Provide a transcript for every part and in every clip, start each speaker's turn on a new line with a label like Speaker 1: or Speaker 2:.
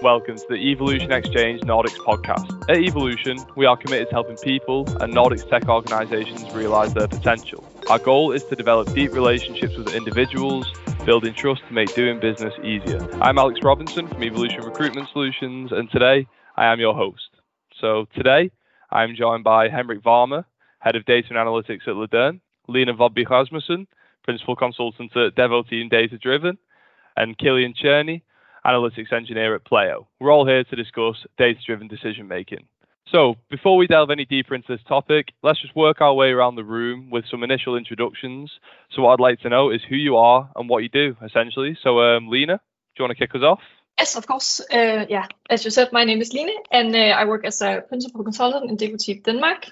Speaker 1: Welcome to the Evolution Exchange Nordics podcast. At Evolution, we are committed to helping people and Nordics tech organizations realize their potential. Our goal is to develop deep relationships with individuals, building trust to make doing business easier. I'm Alex Robinson from Evolution Recruitment Solutions, and today I am your host. So today I'm joined by Henrik Varmer, Head of Data and Analytics at Lederne, Line Vodby Rasmussen, Principal Consultant at Devoteam Data Driven, and Kilian Tscherny, Analytics Engineer at Pleo. We're all here to discuss data driven decision making. So, before we delve any deeper into this topic, let's just work our way around the room with some initial introductions. So, what I'd like to know is who you are and what you do, essentially. So, um, Line, do you want to kick us off?
Speaker 2: Yes, of course. Uh, yeah, as you said, my name is Line, and uh, I work as a principal consultant in Devoteam Denmark.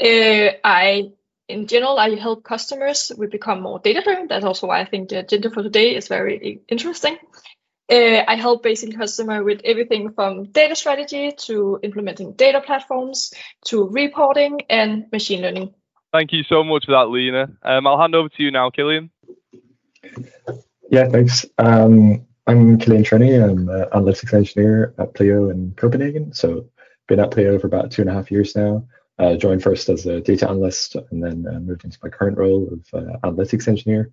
Speaker 2: Uh, I, in general, I help customers we become more data driven. That's also why I think the agenda for today is very interesting. Uh, I help basically customer with everything from data strategy to implementing data platforms to reporting and machine learning.
Speaker 1: Thank you so much for that, Line. Um, I'll hand over to you now, Kilian.
Speaker 3: Yeah, thanks. Um, I'm Kilian Tscherny. I'm an analytics engineer at Pleo in Copenhagen. So been at Pleo for about two and a half years now. Uh, joined first as a data analyst and then uh, moved into my current role of uh, analytics engineer.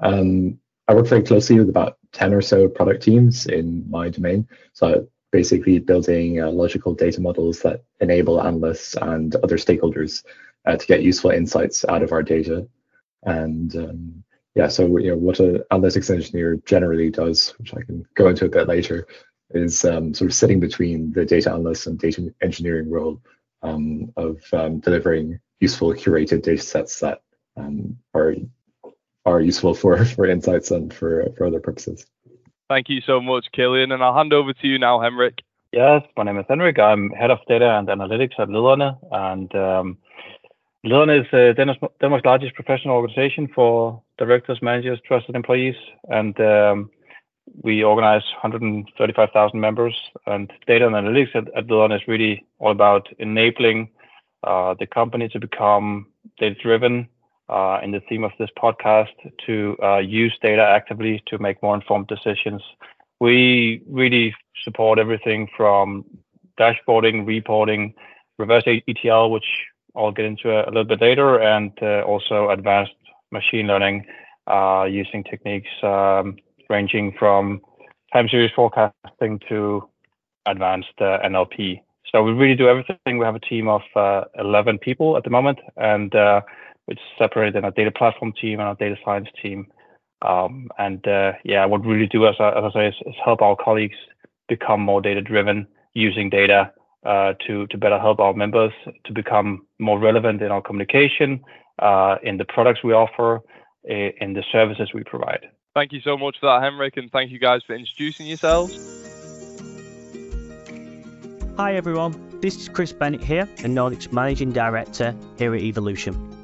Speaker 3: Um, I work very closely with about 10 or so product teams in my domain. So basically building uh, logical data models that enable analysts and other stakeholders uh, to get useful insights out of our data. And um, yeah, so you know what an analytics engineer generally does, which I can go into a bit later, is um, sort of sitting between the data analyst and data engineering role um, of um, delivering useful curated data sets that um, are are useful for for insights and for for other purposes.
Speaker 1: Thank you so much, Kilian, and I'll hand over to you now, Henrik.
Speaker 4: Yes, my name is Henrik. I'm head of data and analytics at Lederne, and um, Lederne is uh, Denmark's largest professional organization for directors, managers, trusted employees, and um, we organize 135,000 members. And data and analytics at, at Lederne is really all about enabling uh, the company to become data-driven, uh, in the theme of this podcast to uh, use data actively to make more informed decisions. We really support everything from dashboarding, reporting, reverse ETL, which I'll get into a, a little bit later, and uh, also advanced machine learning uh, using techniques um, ranging from time series forecasting to advanced uh, NLP. So we really do everything. We have a team of uh, 11 people at the moment, and which is separated in a data platform team and our data science team. Um, and uh, yeah, what we really do, as I, as I say, is, is, help our colleagues become more data driven using data uh, to to better help our members to become more relevant in our communication, uh, in the products we offer, in the services we provide.
Speaker 1: Thank you so much for that, Henrik, and thank you guys for introducing yourselves.
Speaker 5: Hi everyone, this is Chris Bennett here, the Nordics Managing Director here at Evolution.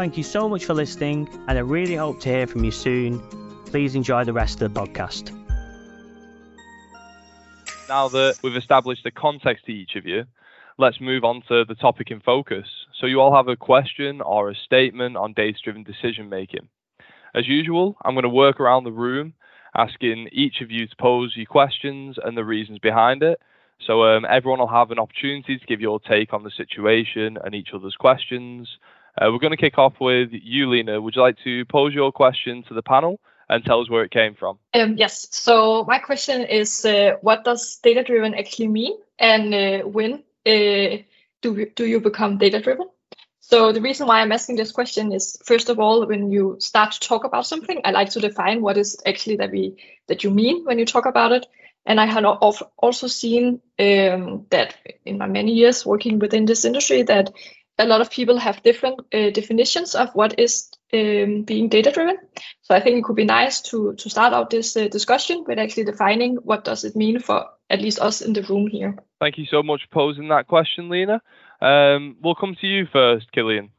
Speaker 5: Thank you so much for listening, and I really hope to hear from you soon. Please enjoy the rest of the podcast.
Speaker 1: Now that we've established the context to each of you, let's move on to the topic in focus. So, you all have a question or a statement on data driven decision making. As usual, I'm going to work around the room asking each of you to pose your questions and the reasons behind it. So, um, everyone will have an opportunity to give your take on the situation and each other's questions. Uh, we're going to kick off with you, Line. Would you like to pose your question to the panel and tell us where it came from?
Speaker 2: Um, yes. So my question is, uh, what does data-driven actually mean, and uh, when uh, do do you become data-driven? So the reason why I'm asking this question is, first of all, when you start to talk about something, I like to define what is actually that we that you mean when you talk about it. And I have also seen um, that in my many years working within this industry that a lot of people have different uh, definitions of what is um, being data driven. So I think it could be nice to to start out this uh, discussion with actually defining what does it mean for at least us in the room here.
Speaker 1: Thank you so much for posing that question, Line. Um, we'll come to you first, Kilian.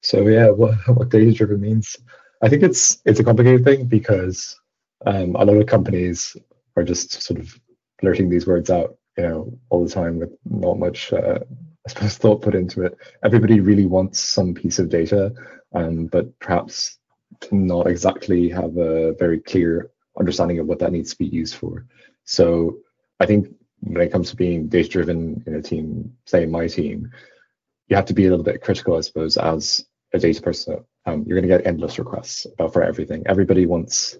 Speaker 3: So yeah, what, what data driven means, I think it's it's a complicated thing because um, a lot of companies are just sort of blurting these words out, you know, all the time with not much, uh, I suppose, thought put into it. Everybody really wants some piece of data, um, but perhaps not exactly have a very clear understanding of what that needs to be used for. So I think when it comes to being data driven in a team, say my team, you have to be a little bit critical, I suppose, as a data person. Um, you're going to get endless requests for everything. Everybody wants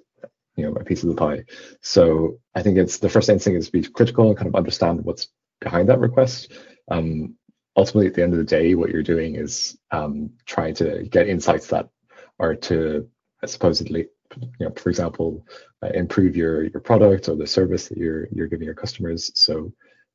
Speaker 3: you know a piece of the pie. So I think it's the first instinct is to be critical and kind of understand what's behind that request. Um, ultimately, at the end of the day, what you're doing is um, trying to get insights that are to supposedly, you know, for example, uh, improve your your product or the service that you're you're giving your customers. So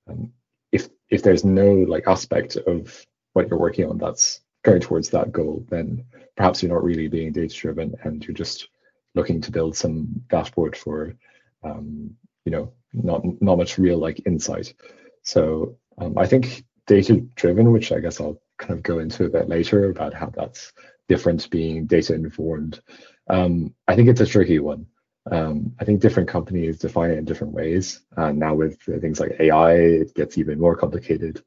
Speaker 3: um, if if there's no like aspect of what you're working on that's going towards that goal, then perhaps you're not really being data driven and you're just looking to build some dashboard for um, you know not not much real like insight. So um, I think data driven, which I guess I'll kind of go into a bit later about how that's different being data informed. Um, I think it's a tricky one. Um, I think different companies define it in different ways. And now with things like AI, it gets even more complicated.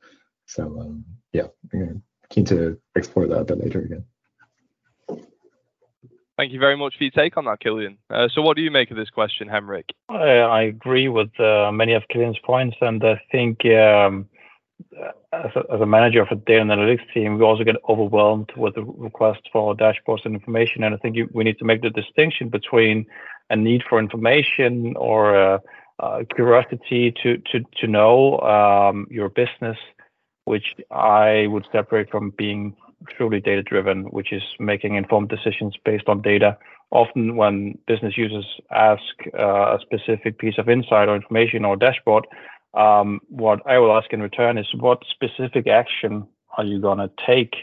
Speaker 3: So um, yeah, I'm keen to explore that a bit later again.
Speaker 1: Thank you very much for your take on that, Kilian. Uh, so, what do you make of this question, Henrik?
Speaker 4: I, I agree with uh, many of Kilian's points, and I think um, as, a, as, a, manager of a data analytics team, we also get overwhelmed with the requests for dashboards and information. And I think you, we need to make the distinction between a need for information or a, a curiosity to to to know um, your business, which I would separate from being truly data driven, which is making informed decisions based on data. Often, when business users ask uh, a specific piece of insight or information or dashboard, um, what I will ask in return is what specific action are you going to take?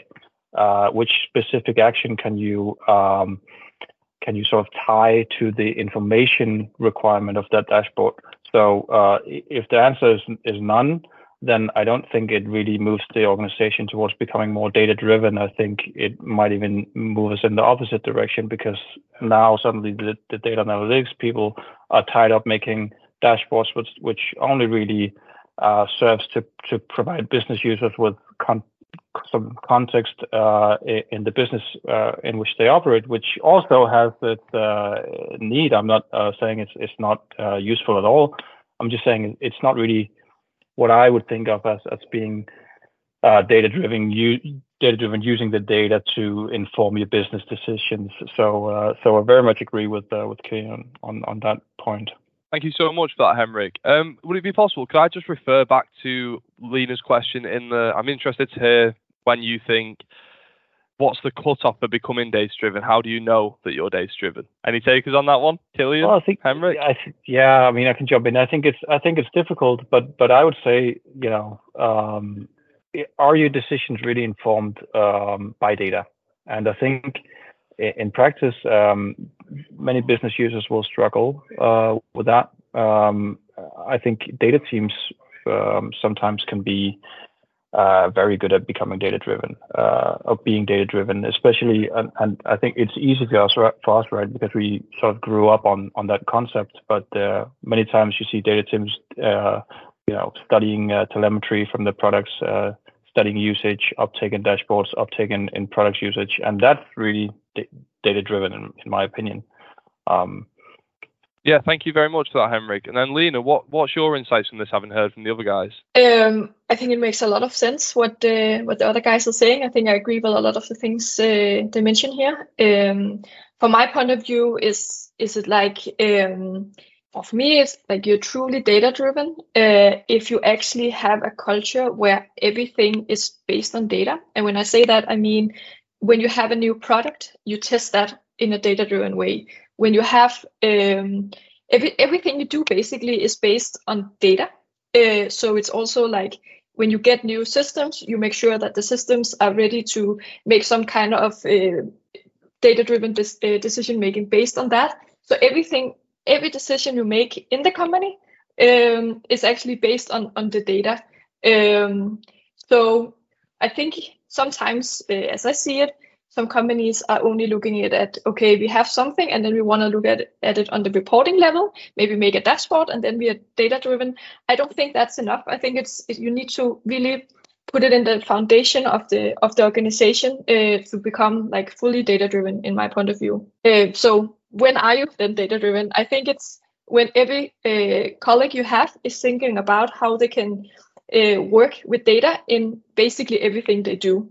Speaker 4: Uh, which specific action can you um, can you sort of tie to the information requirement of that dashboard? So uh, if the answer is, is none, then I don't think it really moves the organization towards becoming more data driven. I think it might even move us in the opposite direction because now suddenly the, the data analytics people are tied up making dashboards which, only really uh, serves to, to provide business users with some context uh, in the business uh, in which they operate, which also has its need. I'm not saying it's, it's not useful at all. I'm just saying it's not really what I would think of as being uh, data driven, u- data driven, using the data to inform your business decisions. So so I very much agree with on, on that point.
Speaker 1: Thank you so much for that, Henrik. Um, would it be possible? Could I just refer back to Line's question? In the, I'm interested to hear when you think what's the cutoff for becoming data driven? How do you know that you're data driven? Any takers on that one, Kilian?
Speaker 4: Well, I think
Speaker 1: Henrik?
Speaker 4: I th- yeah, I mean, I can jump in. I think it's I think it's difficult, but but I would say you know, um, are your decisions really informed um, by data? And I think in practice, um, many business users will struggle uh, with that. Um, I think data teams um, sometimes can be uh, very good at becoming data driven, uh, of being data driven, especially, and, and, I think it's easy for us, for us, right, because we sort of grew up on on that concept. But uh, many times you see data teams, uh, you know, studying uh, telemetry from the products, studying usage, uptake in dashboards, uptake in, in products usage, and that's really data driven, in, in my opinion. Um,
Speaker 1: yeah, thank you very much for that, Henrik. And then Line, what what's your insights from this, having heard from the other guys?
Speaker 2: Um, I think it makes a lot of sense what the what the other guys are saying. I think I agree with a lot of the things uh, they mention here. Um, from my point of view, is is it like um, for me, it's like you're truly data driven uh, if you actually have a culture where everything is based on data. And when I say that, I mean when you have a new product, you test that in a data driven way when you have um, every, everything you do basically is based on data. Uh, so it's also like when you get new systems, you make sure that the systems are ready to make some kind of uh, data-driven dis- uh, decision making based on that. So everything, every decision you make in the company um, is actually based on on the data. Um, so I think sometimes, uh, as I see it, some companies are only looking at it okay we have something and then we want to look at, at it on the reporting level maybe make a dashboard and then we are data driven i don't think that's enough. I think it's you need to really put it in the foundation of the of the organization uh, to become like fully data driven in my point of view. Uh, so when are you then data driven i think it's when every uh, colleague you have is thinking about how they can uh, work with data in basically everything they do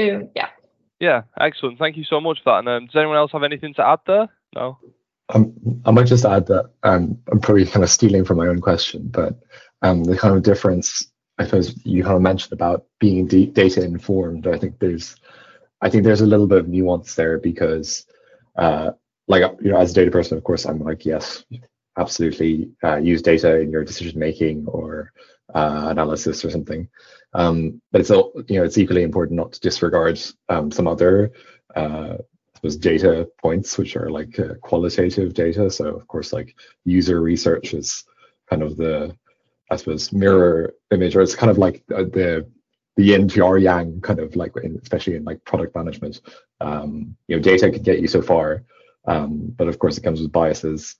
Speaker 2: uh, yeah
Speaker 1: yeah, excellent. Thank you so much for that. And um, does anyone else have anything to add there? No.
Speaker 3: Um, I might just add that um, I'm probably kind of stealing from my own question, but um, the kind of difference I suppose you kind of mentioned about being d- data informed. I think there's, I think there's a little bit of nuance there because, uh, like you know, as a data person, of course, I'm like yes, absolutely uh, use data in your decision making or uh, analysis or something. Um, but it's all, you know it's equally important not to disregard um, some other uh, suppose data points which are like uh, qualitative data. So of course like user research is kind of the I suppose mirror image or it's kind of like the the yin to our yang kind of like in, especially in like product management. Um, you know data can get you so far, um, but of course it comes with biases.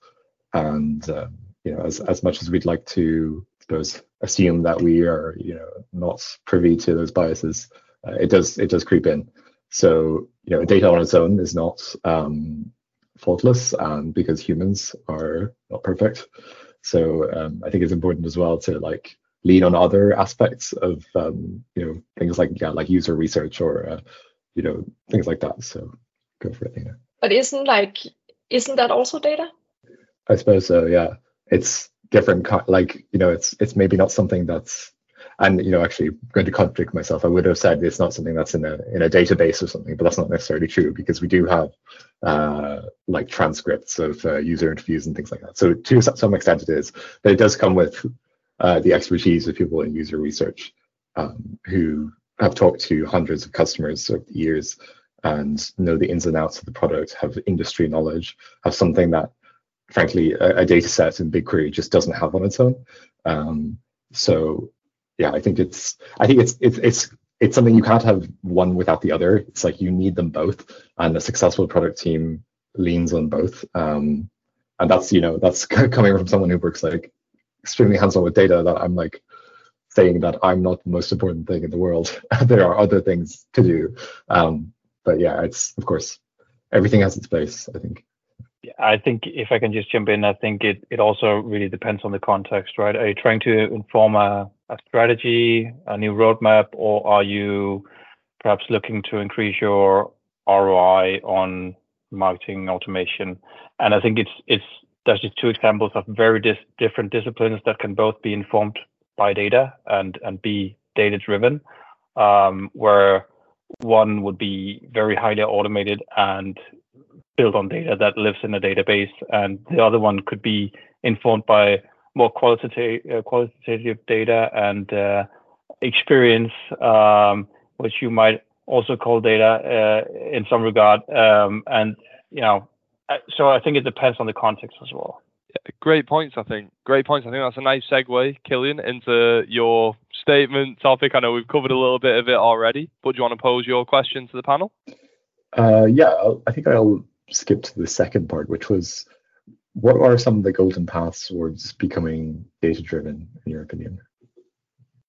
Speaker 3: And um, you know as as much as we'd like to suppose assume that we are you know not privy to those biases uh, it does it does creep in. So you know data on its own is not um, faultless and because humans are not perfect. So um, i think it's important as well to like lean on other aspects of um, you know things like yeah like user research or uh, you know things like that. So go for it know
Speaker 2: but isn't like isn't that also data?
Speaker 3: I suppose so yeah. It's different like you know it's it's maybe not something that's and you know actually I'm going to contradict myself i would have said it's not something that's in a in a database or something but that's not necessarily true because we do have uh, like transcripts of uh, user interviews and things like that. So to some extent it is but it does come with uh, the expertise of people in user research um, who have talked to hundreds of customers over the years and know the ins and outs of the product have industry knowledge have something that frankly, a, a, data set in BigQuery just doesn't have on its own. Um, so yeah, I think it's I think it's it's it's it's something you can't have one without the other. It's like you need them both, and a successful product team leans on both. Um, and that's you know that's coming from someone who works like extremely hands-on with data. That I'm like saying that I'm not the most important thing in the world. there are other things to do. Um, but yeah, it's of course everything has its place. I think.
Speaker 4: I think if I can just jump in, I think it, it also really depends on the context, right? Are you trying to inform a, a strategy, a new roadmap, or are you perhaps looking to increase your ROI on marketing automation? And I think it's it's there's just two examples of very dis- different disciplines that can both be informed by data and and be data driven, um, where one would be very highly automated and built on data that lives in a database, and the other one could be informed by more qualitative uh, qualitative data and uh, experience, um, which you might also call data uh, in some regard. Um, and you know, uh, so I think it depends on the context as well.
Speaker 1: Yeah, great points, I think. Great points. I think that's a nice segue, Kilian, into your statement topic. I know we've covered a little bit of it already, but do you want to pose your question to the panel?
Speaker 3: Uh, yeah, I think I'll skip to the second part, which was what are some of the golden paths towards becoming data driven, in your opinion?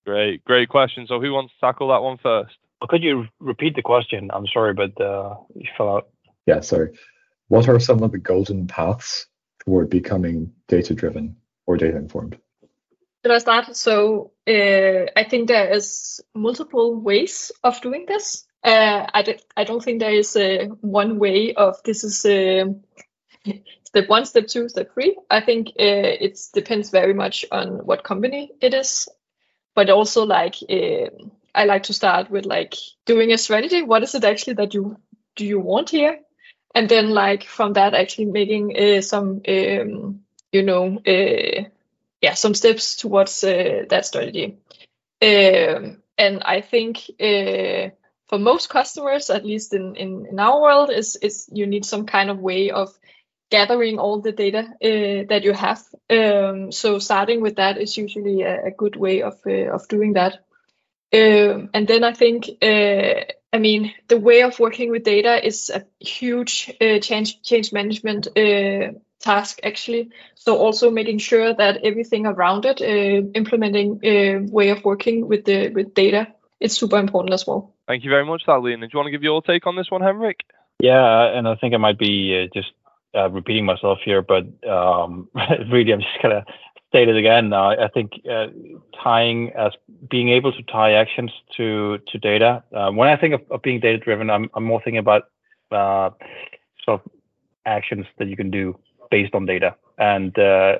Speaker 1: Great, great question. So, who wants to tackle that one first?
Speaker 4: Well, could you repeat the question? I'm sorry, but uh, you fell out.
Speaker 3: Yeah, sorry. What are some of the golden paths toward becoming data driven or data informed?
Speaker 2: Should I start? So, uh, I think there is multiple ways of doing this. Uh, I, d- I don't think there is uh, one way of this is uh, step one, step two, step three. I think uh, it depends very much on what company it is, but also like uh, I like to start with like doing a strategy. What is it actually that you do you want here? And then like from that actually making uh, some um, you know yeah some steps towards that strategy. Um, and I think for most customers, at least in, in, in our world, is is you need some kind of way of gathering all the data uh, that you have. Um, so starting with that is usually a, a good way of uh, of doing that. Um, and then I think, uh, I mean, the way of working with data is a huge uh, change change management uh, task actually. So also making sure that everything around it, uh, implementing way of working with the with data, it's super important as well.
Speaker 1: Thank you very much, that Line. Do you want to give your take on this one, Henrik?
Speaker 4: Yeah, and I think I might be just uh, repeating myself here, but um, really, I'm just gonna state it again. Uh, I think uh, tying as being able to tie actions to to data. Uh, when I think of, of being data driven, I'm, I'm more thinking about sort of actions that you can do based on data and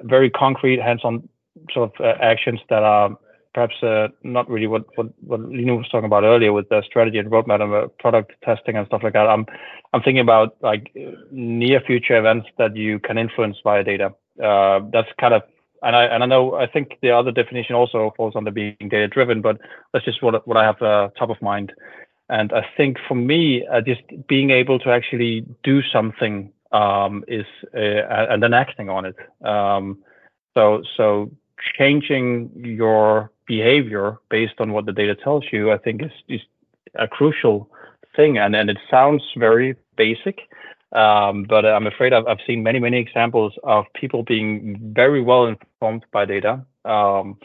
Speaker 4: very concrete, hands-on sort of actions that are perhaps uh, not really what, what, what Line was talking about earlier with the strategy and roadmap and product testing and stuff like that. I'm I'm thinking about like near future events that you can influence via data. Uh, that's kind of and I and I know I think the other definition also falls under being data driven, but that's just what what I have uh, top of mind. And I think for me, uh, just being able to actually do something um, is uh, and then acting on it. Um, so so changing your behavior based on what the data tells you, I think is, is a crucial thing. And, and it sounds very basic, um, but I'm afraid I've, I've seen many, many examples of people being very well informed by data um,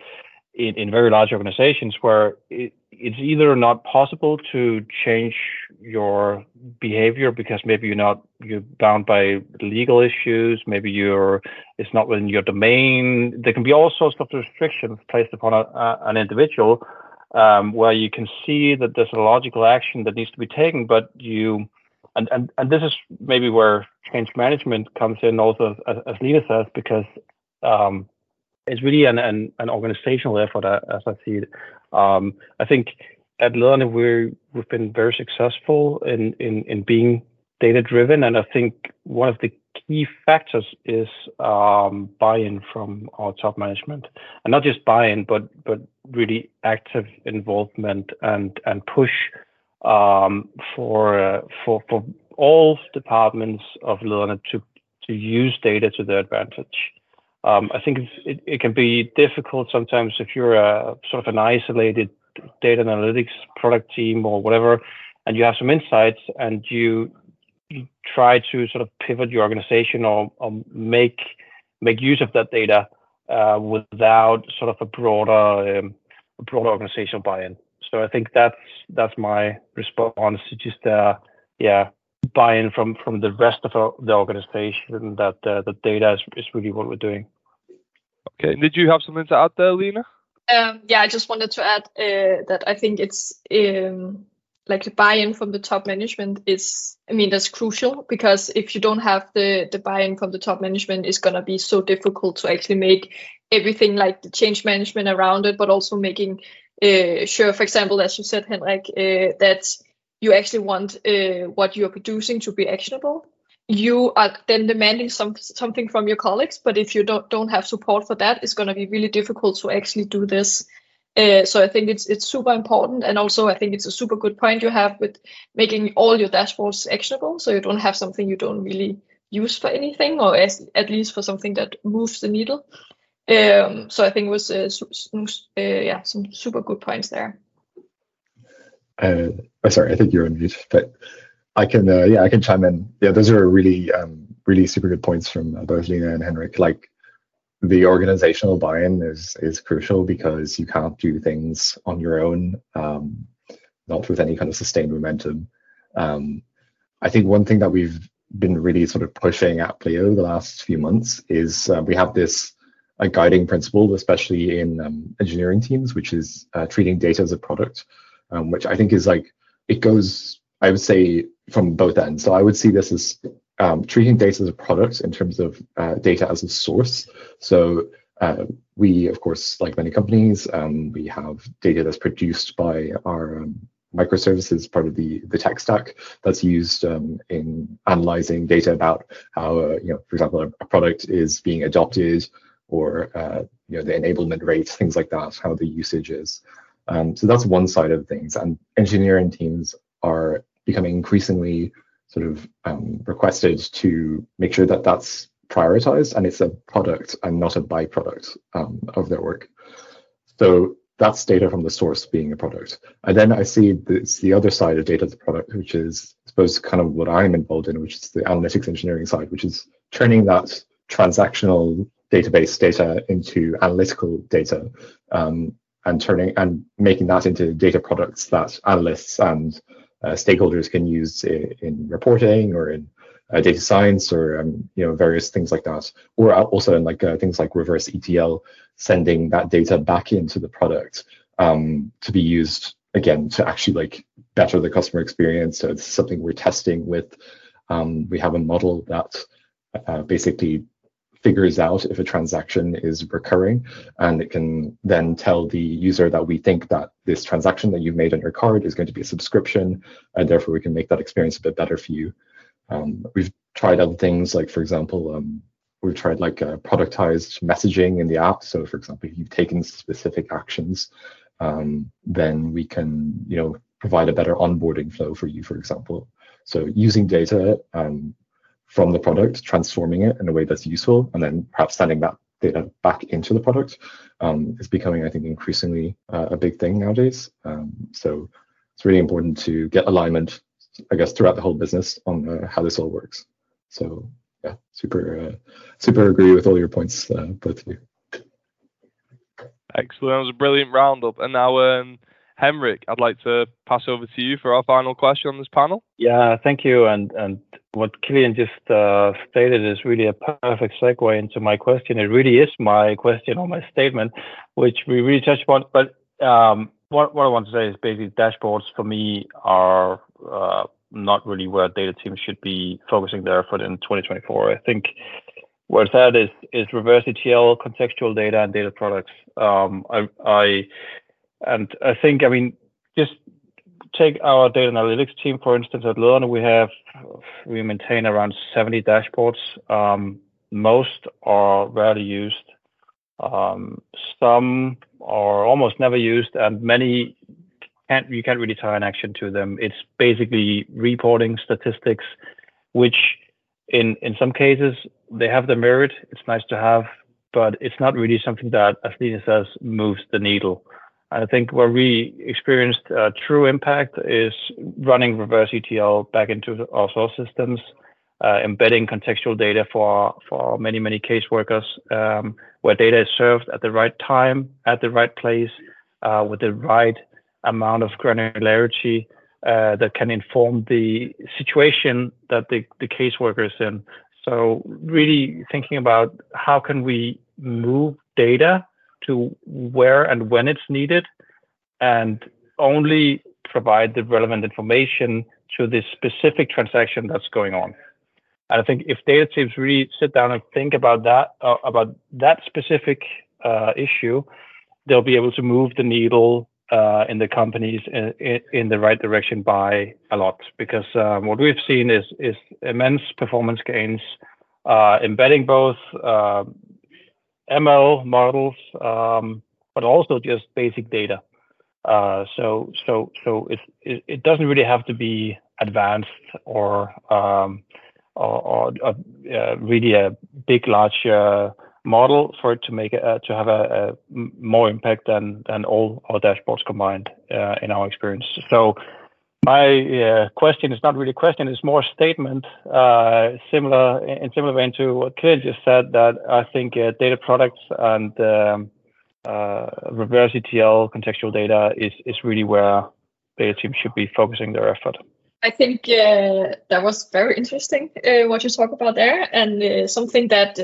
Speaker 4: in, in very large organizations where it, it's either not possible to change your behavior because maybe you're not you're bound by legal issues maybe you're it's not within your domain. There can be all sorts of restrictions placed upon a, a, an individual um, where you can see that there's a logical action that needs to be taken but you and and, and this is maybe where change management comes in also as, as Line says because um, it's really an, an, an organizational effort as I see it. Um, I think at Lederne we we've been very successful in, in, in being data driven, and I think one of the key factors is um, buy-in from our top management, and not just buy-in, but but really active involvement and and push um, for uh, for for all departments of Lederne to to use data to their advantage. Um, I think it, it can be difficult sometimes if you're a sort of an isolated data analytics product team or whatever, and you have some insights and you, you try to sort of pivot your organization or, or make make use of that data uh, without sort of a broader um, broader organizational buy-in. So I think that's that's my response. To just uh, yeah, buy-in from from the rest of the organization that uh, the data is, is really what we're doing.
Speaker 1: Okay, did you have something to add there, Line?
Speaker 2: Um, yeah, I just wanted to add uh, that I think it's um, like the buy-in from the top management is, I mean, that's crucial because if you don't have the the buy-in from the top management, it's gonna be so difficult to actually make everything like the change management around it, but also making uh, sure, for example, as you said, Henrik, uh, that you actually want uh, what you're producing to be actionable. You are then demanding some, something from your colleagues, but if you don't, don't have support for that, it's going to be really difficult to actually do this. Uh, so I think it's it's super important, and also I think it's a super good point you have with making all your dashboards actionable, so you don't have something you don't really use for anything, or as, at least for something that moves the needle. Um, so I think it was uh, uh, yeah some super good points there.
Speaker 3: Uh, oh, sorry, I think you're on mute, but I can, uh, yeah, I can chime in. Yeah, those are really, um, really super good points from uh, both Line and Henrik. Like the organizational buy-in is is crucial because you can't do things on your own, um, not with any kind of sustained momentum. Um, I think one thing that we've been really sort of pushing at Pleo the last few months is uh, we have this a guiding principle, especially in um, engineering teams, which is uh, treating data as a product um, which I think is like it goes. I would say from both ends. So I would see this as um, treating data as a product in terms of uh, data as a source. So uh, we, of course, like many companies, um, we have data that's produced by our um, microservices, part of the the tech stack that's used um, in analyzing data about how, uh, you know, for example, a, a, product is being adopted or uh, you know the enablement rates, things like that, how the usage is. Um, so that's one side of things. And engineering teams are becoming increasingly sort of um, requested to make sure that that's prioritized and it's a product and not a byproduct um, of their work. So that's data from the source being a product. And then I see it's the other side of data as a product, which is, I suppose, kind of what I'm involved in, which is the analytics engineering side, which is turning that transactional database data into analytical data um, and turning and making that into data products that analysts and uh, stakeholders can use in, in reporting or in uh, data science or um, you know various things like that, or also in like uh, things like reverse ETL, sending that data back into the product um, to be used again to actually like better the customer experience. So it's something we're testing with. Um, we have a model that uh, basically figures out if a transaction is recurring and it can then tell the user that we think that this transaction that you've made on your card is going to be a subscription and therefore we can make that experience a bit better for you. Um, we've tried other things like for example um, we've tried like uh, productized messaging in the app. So for example if you've taken specific actions um, then we can you know provide a better onboarding flow for you for example. So using data um, from the product, transforming it in a way that's useful, and then perhaps sending that data back into the product um, is becoming, I think, increasingly uh, a big thing nowadays. Um, so it's really important to get alignment, I guess, throughout the whole business on uh, how this all works. So yeah, super, uh, super agree with all your points, uh, both of you.
Speaker 1: Excellent. That was a brilliant roundup. And now, um, Henrik, I'd like to pass over to you for our final question on this panel.
Speaker 4: Yeah, thank you. And and what Kilian just uh, stated is really a perfect segue into my question. It really is my question or my statement, which we really touched upon. But um, what, what I want to say is basically dashboards for me are uh, not really where data teams should be focusing their effort in 2024. I think where it's at is, is reverse ETL, contextual data, and data products. Um, I, I and I think, I mean, just take our data analytics team, for instance, at Lederne, we have, we maintain around 70 dashboards. Um, most are rarely used. Um, some are almost never used, and many can't, you can't really tie an action to them. It's basically reporting statistics, which in, in some cases, they have the merit. It's nice to have, but it's not really something that, as Line says, moves the needle. I think where we experienced true impact is running reverse ETL back into our source systems, uh, embedding contextual data for for many many caseworkers, um, where data is served at the right time, at the right place, uh, with the right amount of granularity uh, that can inform the situation that the the caseworker is in. So really thinking about how can we move data to where and when it's needed and only provide the relevant information to the specific transaction that's going on. And I think if data teams really sit down and think about that, uh, about that specific uh, issue, they'll be able to move the needle uh, in the companies in, in, the right direction by a lot. Because um, what we've seen is is immense performance gains, uh, embedding both uh, ML models, um, but also just basic data. Uh, so so so it, it, it doesn't really have to be advanced or um, or, or uh, really a big large uh, model for it to make it, uh, to have a, a, more impact than than all our dashboards combined uh, in our experience. So my uh, question is not really a question; it's more a statement, uh, similar in similar vein to what Kilian just said. That I think uh, data products and um, reverse ETL contextual data is is really where data teams should be focusing their effort.
Speaker 2: I think that was very interesting what you talk about there, and something that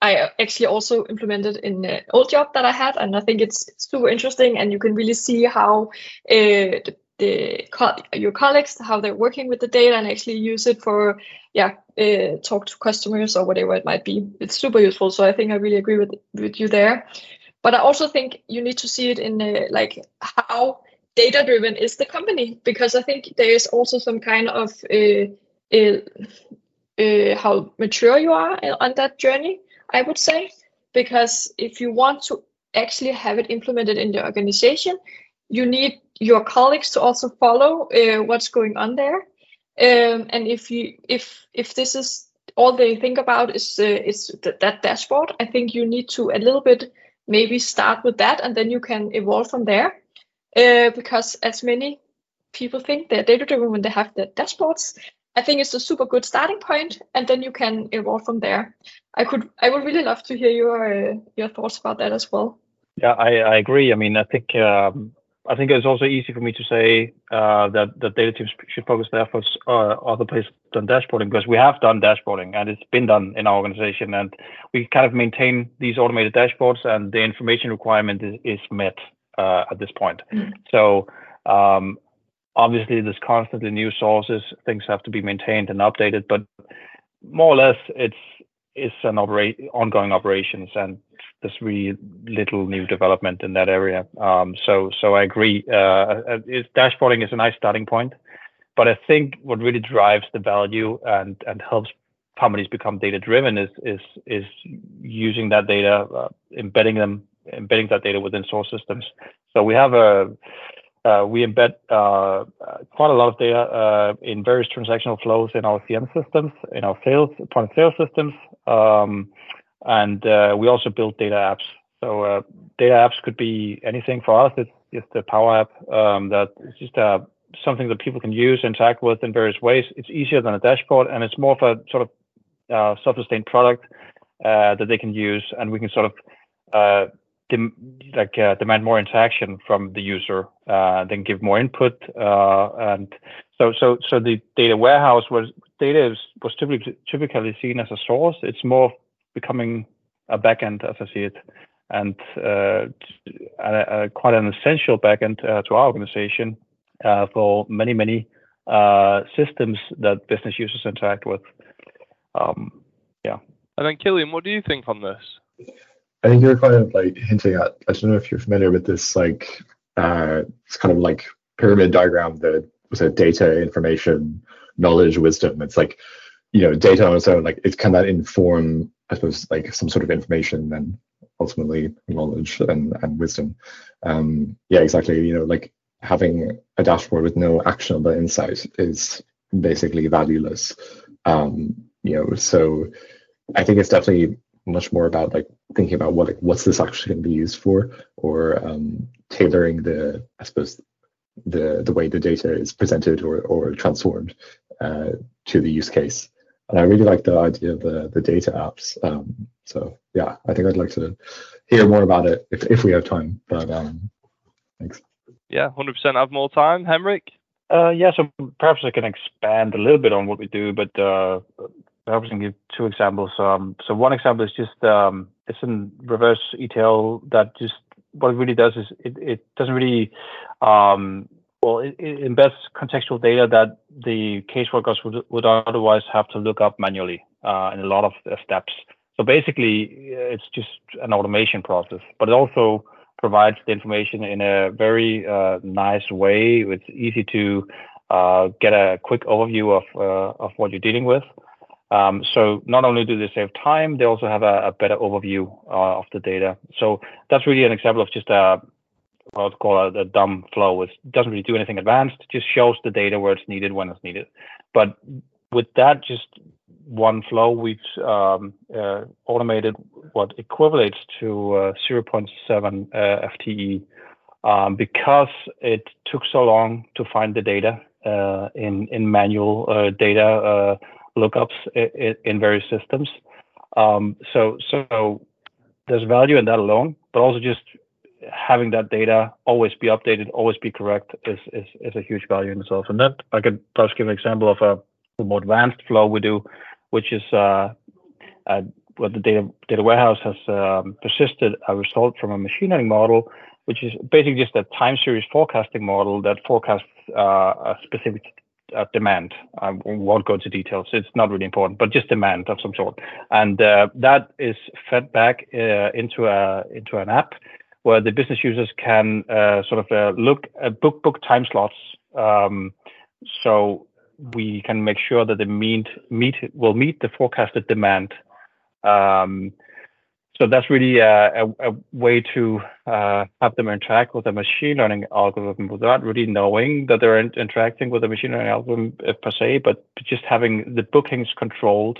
Speaker 2: I actually also implemented in the old job that I had, and I think it's super interesting, and you can really see how the the your colleagues how they're working with the data and actually use it for yeah uh, talk to customers or whatever it might be. It's super useful so i think i really agree with with you there. But i also think you need to see it in uh, like how data driven is the company because i think there is also some kind of uh, uh, how mature you are on that journey i would say. Because if you want to actually have it implemented in the organization you need your colleagues to also follow uh, what's going on there. Um, and if you if if this is all they think about is uh, is th- that dashboard, I think you need to a little bit maybe start with that, and then you can evolve from there. Uh, because as many people think they're data driven when they have their dashboards, I think it's a super good starting point, and then you can evolve from there. I could I would really love to hear your uh, your thoughts about that as well.
Speaker 4: Yeah, I, I agree. I mean, I think um, I think it's also easy for me to say uh, that the data teams should focus their efforts uh, other places than dashboarding because we have done dashboarding and it's been done in our organization and we kind of maintain these automated dashboards and the information requirement is, is met uh, at this point. Mm. So um, obviously there's constantly new sources, things have to be maintained and updated, but more or less it's it's an ongoing operations and there's really little new development in that area. Um, so so I agree. Uh, uh dashboarding is a nice starting point, but I think what really drives the value and and helps companies become data driven is is is using that data, uh, embedding them, embedding that data within source systems. So we have a we embed uh, quite a lot of data uh, in various transactional flows in our CM systems, in our sales point of sale systems. Um, and uh, we also build data apps. So uh, data apps could be anything for us. It's just a Power App um, that is just uh, something that people can use, and interact with in various ways. It's easier than a dashboard, and it's more of a sort of uh, self-sustained product uh, that they can use, and we can sort of uh, dem- like demand more interaction from the user, then give more input, and so so so the data warehouse was data was typically typically seen as a source. It's more becoming a backend as I see it, and uh, a, a, quite an essential backend uh, to our organization uh, for many many uh, systems that business users interact with. Um, yeah.
Speaker 1: And then Kilian, what do you think on this?
Speaker 3: I think you're kind of like hinting at. I don't know if you're familiar with this, like uh, it's kind of like pyramid diagram that was a data, information, knowledge, wisdom. It's like you know data on its own, like it can that inform I suppose like some sort of information and ultimately knowledge and, and wisdom. Um, yeah, exactly. You know, like having a dashboard with no actionable insight is basically valueless. Um, you know, so I think it's definitely much more about like thinking about what like what's this actually going to be used for, or um, tailoring the I suppose the the way the data is presented or or transformed uh, to the use case and I really like the idea of the the data apps. Um, so yeah, I think I'd like to hear more about it if if we have time. But um, thanks.
Speaker 1: Yeah, hundred percent. Have more time, Henrik.
Speaker 4: Uh, yeah, so perhaps I can expand a little bit on what we do, but uh, perhaps I can give two examples. Um, so one example is just um, it's in reverse ETL that just what it really does is it, it doesn't really um, well, it, it, embeds contextual data that the caseworkers would, would otherwise have to look up manually uh, in a lot of steps. So basically, it's just an automation process, but it also provides the information in a very uh, nice way. It's easy to uh, get a quick overview of uh, of what you're dealing with. Um, so not only do they save time, they also have a, a better overview uh, of the data. So that's really an example of just a what I'd call a, a dumb flow. It doesn't really do anything advanced, it just shows the data where it's needed when it's needed. But with that, just one flow, we've um, uh, automated what equivalates to uh, 0.7 uh, FTE um, because it took so long to find the data uh, in in manual uh, data lookups in, various systems. Um, so so there's value in that alone, but also just having that data always be updated, always be correct is, is, is a huge value in itself. And that I could perhaps give an example of a more advanced flow we do, which is uh, uh, what the data data warehouse has um, persisted a result from a machine learning model, which is basically just a time series forecasting model that forecasts uh, a specific demand. I won't go into details. It's not really important, but just demand of some sort. And uh, that is fed back uh, into a into an app where the business users can uh, sort of look at book book time slots. Um, so we can make sure that the meet meet will meet the forecasted demand. So that's really a, a, a way to uh, have them interact with a machine learning algorithm without really knowing that they're in, interacting with a machine learning algorithm uh, per se, but just having the bookings controlled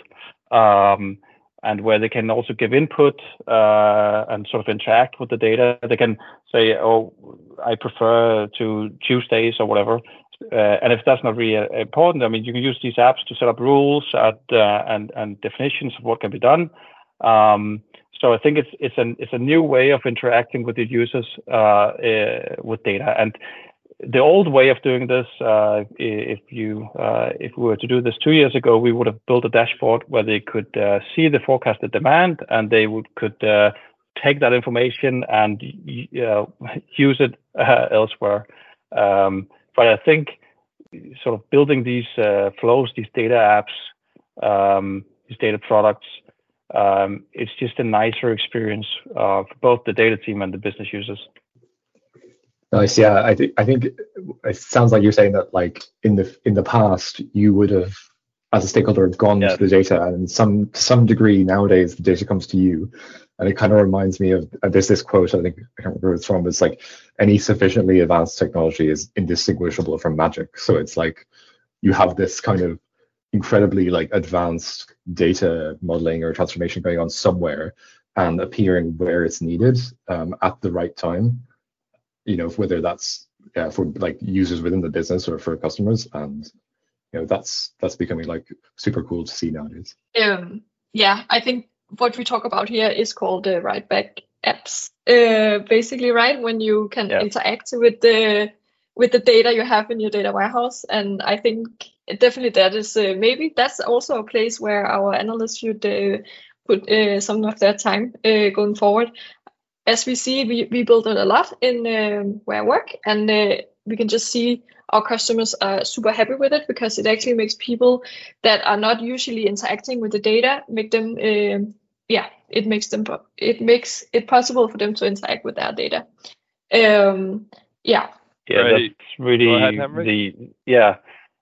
Speaker 4: um, and where they can also give input uh, and sort of interact with the data. They can say, oh, I prefer to Tuesdays or whatever. Uh, and if that's not really uh, important, I mean, you can use these apps to set up rules at, uh, and, and definitions of what can be done. Um, so I think it's it's an it's a new way of interacting with the users uh, uh, with data. And the old way of doing this, uh, if you uh, if we were to do this two years ago, we would have built a dashboard where they could uh, see the forecasted demand and they would could uh, take that information and use it elsewhere. Um, but I think sort of building these flows, these data apps, um, these data products um, it's just a nicer experience uh, for both the data team and the business users.
Speaker 3: Nice. Yeah, I think I think it sounds like you're saying that like in the in the past you would have, as a stakeholder, have gone yeah. to the data, and some to some degree nowadays the data comes to you, and it kind of reminds me of there's this quote I think I can't remember where it's from. It's like any sufficiently advanced technology is indistinguishable from magic. So it's like you have this kind of incredibly like advanced data modeling or transformation going on somewhere and appearing where it's needed um, at the right time you know whether that's yeah, for like users within the business or for customers. And you know that's that's becoming like super cool to see nowadays.
Speaker 2: Um yeah i think what we talk about here is called the write back apps. Uh basically right when you can yeah. interact with the with the data you have in your data warehouse. And i think definitely that is uh, maybe that's also a place where our analysts should uh, put uh, some of their time uh, going forward. As we see, we, we build it a lot in um, where I work, and uh, we can just see our customers are super happy with it because it actually makes people that are not usually interacting with the data make them um, yeah it makes them it makes it possible for them to interact with their data um yeah
Speaker 4: yeah right. that's really ahead, the yeah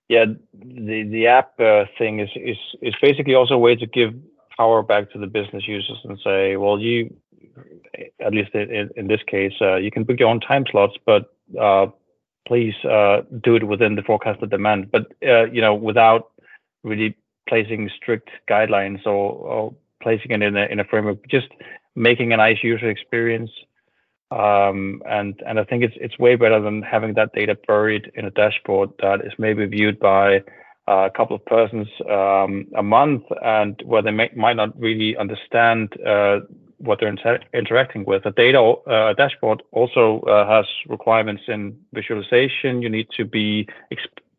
Speaker 4: yeah, the the app uh, thing is is is basically also a way to give power back to the business users and say, well, you, at least in, in this case, uh, you can book your own time slots, but uh, please uh, do it within the forecasted demand. But uh, you know, without really placing strict guidelines or, or placing it in a in a framework, just making a nice user experience um, and and I think it's it's way better than having that data buried in a dashboard that is maybe viewed by a couple of persons um, a month, and where they may, might not really understand uh, what they're inter interacting with. A data uh, dashboard also uh, has requirements in visualization. You need to be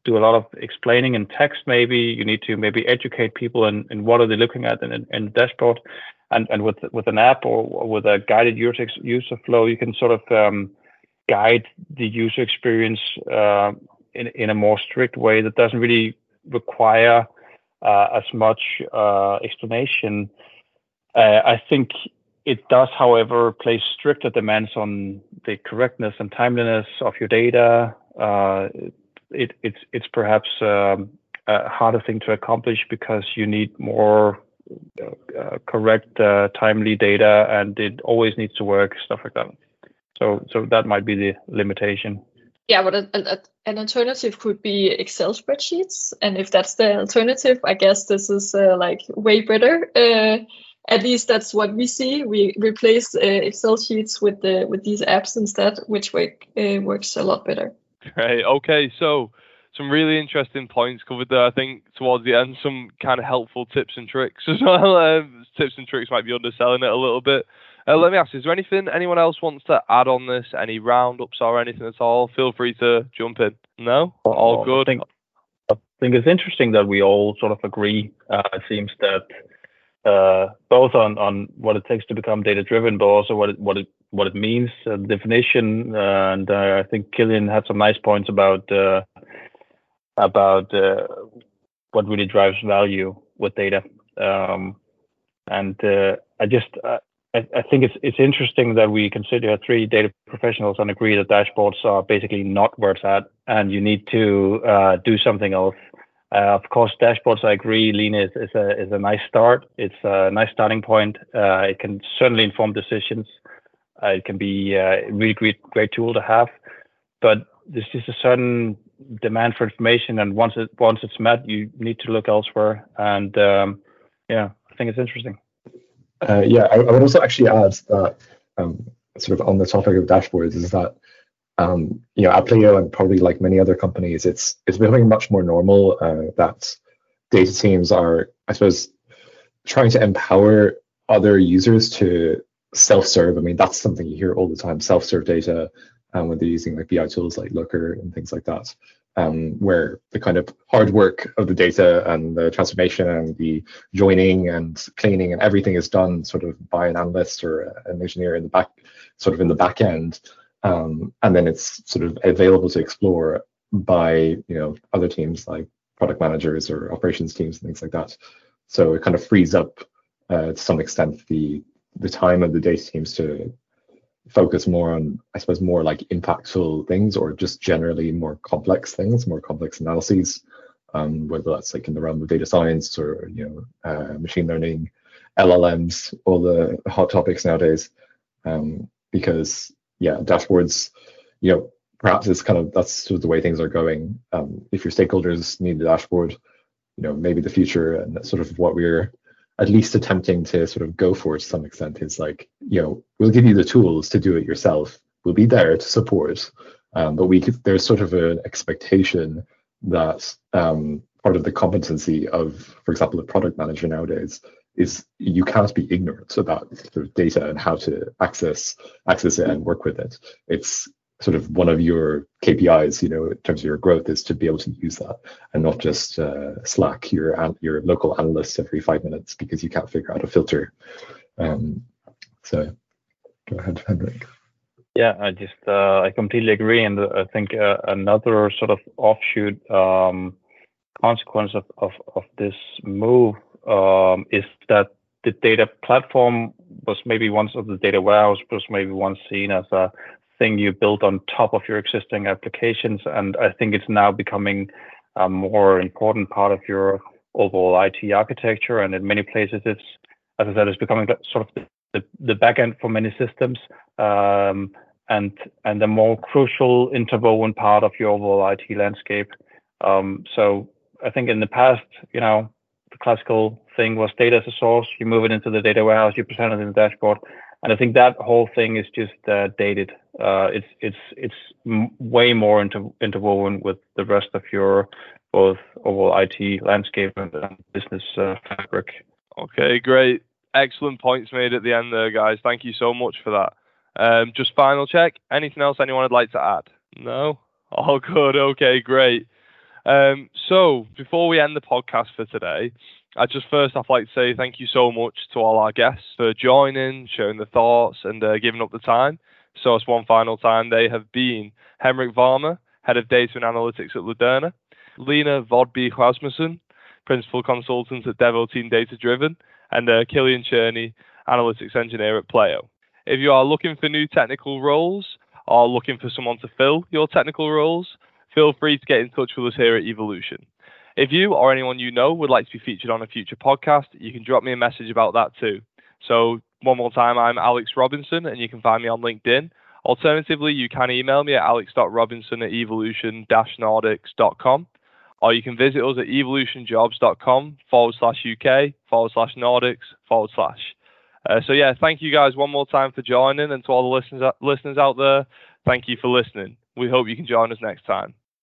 Speaker 4: do a lot of explaining in text. Maybe you need to maybe educate people in, in what are they looking at in, in the dashboard and and with with an app or with a guided user user flow, you can sort of um, guide the user experience uh, in in a more strict way that doesn't really require uh, as much uh, explanation. Uh, I think it does, however, place stricter demands on the correctness and timeliness of your data. Uh, it, it's it's perhaps um, a harder thing to accomplish because you need more uh, correct, uh, timely data, and it always needs to work, stuff like that. So, so that might be the limitation.
Speaker 2: Yeah, but a, a, an alternative could be Excel spreadsheets, and if that's the alternative, I guess this is uh, like way better. Uh, at least that's what we see. We replace uh, Excel sheets with the with these apps instead, which way, uh, works a lot better.
Speaker 1: Great. Okay, so some really interesting points covered there. I think towards the end, some kind of helpful tips and tricks as well. Um, tips and tricks might be underselling it a little bit. Uh, let me ask: Is there anything anyone else wants to add on this? Any roundups or anything at all? Feel free to jump in. No, all good.
Speaker 4: I think, I think it's interesting that we all sort of agree. Uh, it seems that uh, both on, on what it takes to become data driven, but also what it what it what it means, uh, definition. Uh, and uh, I think Kilian had some nice points about uh, about uh, what really drives value with data. Um, and uh, I just uh, I, I, think it's it's interesting that we consider three data professionals and agree that dashboards are basically not where it's at, and you need to uh, do something else. Uh, of course, dashboards, I agree, Line is, is, a, is a nice start. It's a nice starting point. Uh, it can certainly inform decisions. It can be a really great, great tool to have, but there's just a certain demand for information, and once it once it's met, you need to look elsewhere. And um, yeah, I think it's interesting.
Speaker 3: Uh, yeah, I, I, would also actually add that um, sort of on the topic of dashboards is that um, you know, at and probably like many other companies, it's it's becoming much more normal uh, that data teams are, I suppose, trying to empower other users to self-serve. I mean, that's something you hear all the time: self-serve data, um, when they're using like BI tools like Looker and things like that, um, where the kind of hard work of the data and the transformation and the joining and cleaning and everything is done sort of by an analyst or an engineer in the back, sort of in the back end um, and then it's sort of available to explore by you know other teams like product managers or operations teams and things like that. So it kind of frees up uh, to some extent the the time of the data teams to focus more on I suppose more like impactful things or just generally more complex things, more complex analyses, um, whether that's like in the realm of data science or you know uh, machine learning, LLMs, all the hot topics nowadays. Um, because yeah, dashboards, you know, perhaps it's kind of that's sort of the way things are going. Um, if your stakeholders need a dashboard, you know, maybe the future and sort of what we're at least attempting to sort of go for it to some extent is like, you know, we'll give you the tools to do it yourself. We'll be there to support, um, but we there's sort of an expectation that um, part of the competency of, for example, a product manager nowadays is you can't be ignorant about sort of data and how to access access it and work with it. It's sort of one of your KPIs, you know, in terms of your growth, is to be able to use that and not just uh, Slack your your local analyst every five minutes because you can't figure out a filter. Um, so, go ahead, Henrik.
Speaker 4: Yeah, I just uh, I completely agree, and I think uh, another sort of offshoot um, consequence of, of of this move um, is that the data platform was maybe once, of the data warehouse was maybe once seen as a thing you build on top of your existing applications. And I think it's now becoming a more important part of your overall IT architecture. And in many places, it's, as I said, it's becoming sort of the, the backend for many systems. Um, and and a more crucial interwoven part of your overall IT landscape. Um, so I think in the past, you know, the classical thing was data as a source. You move it into the data warehouse, you present it in the dashboard, and I think that whole thing is just uh, dated. Uh, it's it's it's m- way more inter- interwoven with the rest of your both overall IT landscape and business uh, fabric.
Speaker 1: Okay, great, excellent points made at the end there, guys. Thank you so much for that. Um, just final check. Anything else anyone would like to add? No. All good. Okay, great. Um, so before we end the podcast for today, I just first off like to say thank you so much to all our guests for joining, sharing the thoughts, and uh, giving up the time. So it's one final time they have been Henrik Varmer, Head of Data and Analytics at Lederne, Line Vodby Rasmussen, Principal Consultant at Devoteam Data Driven, and uh, Kilian Tscherny, Analytics Engineer at Pleo. If you are looking for new technical roles or looking for someone to fill your technical roles, feel free to get in touch with us here at Evolution. If you or anyone you know would like to be featured on a future podcast, you can drop me a message about that too. So, one more time, I'm Alex Robinson, and you can find me on LinkedIn. Alternatively, you can email me at alex.robinson at evolution-nordics.com, or you can visit us at evolutionjobs.com forward slash UK forward slash Nordics forward slash. Uh, so, yeah, thank you guys one more time for joining, and to all the listeners, listeners out there, thank you for listening. We hope you can join us next time.